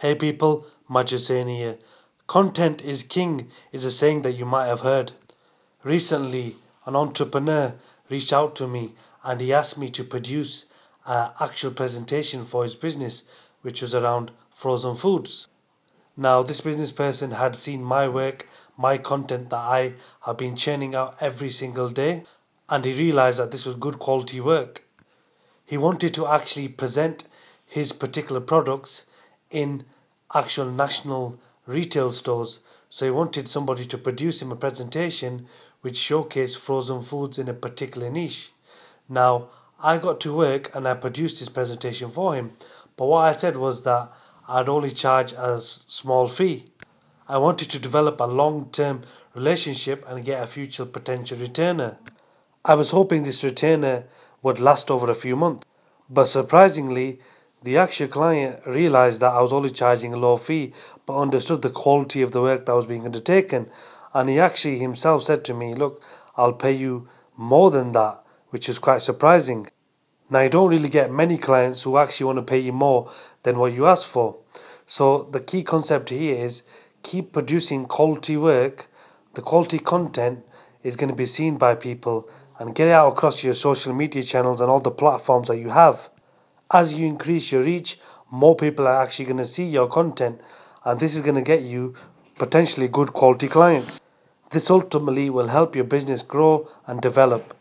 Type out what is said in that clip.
Hey people, Majuseni here. Content is king is a saying that you might have heard. Recently, an entrepreneur reached out to me and he asked me to produce an actual presentation for his business, which was around frozen foods. Now, this business person had seen my work, my content that I have been churning out every single day, and he realized that this was good quality work. He wanted to actually present his particular products in actual national retail stores. So he wanted somebody to produce him a presentation which showcased frozen foods in a particular niche. Now, I got to work and I produced this presentation for him. But what I said was that I'd only charge a small fee. I wanted to develop a long term relationship and get a future potential returner. I was hoping this retainer would last over a few months. But surprisingly, the actual client realized that I was only charging a low fee, but understood the quality of the work that was being undertaken. And he actually himself said to me, Look, I'll pay you more than that, which is quite surprising. Now, you don't really get many clients who actually want to pay you more than what you ask for. So, the key concept here is keep producing quality work. The quality content is going to be seen by people and get it out across your social media channels and all the platforms that you have as you increase your reach, more people are actually going to see your content, and this is going to get you potentially good quality clients. This ultimately will help your business grow and develop.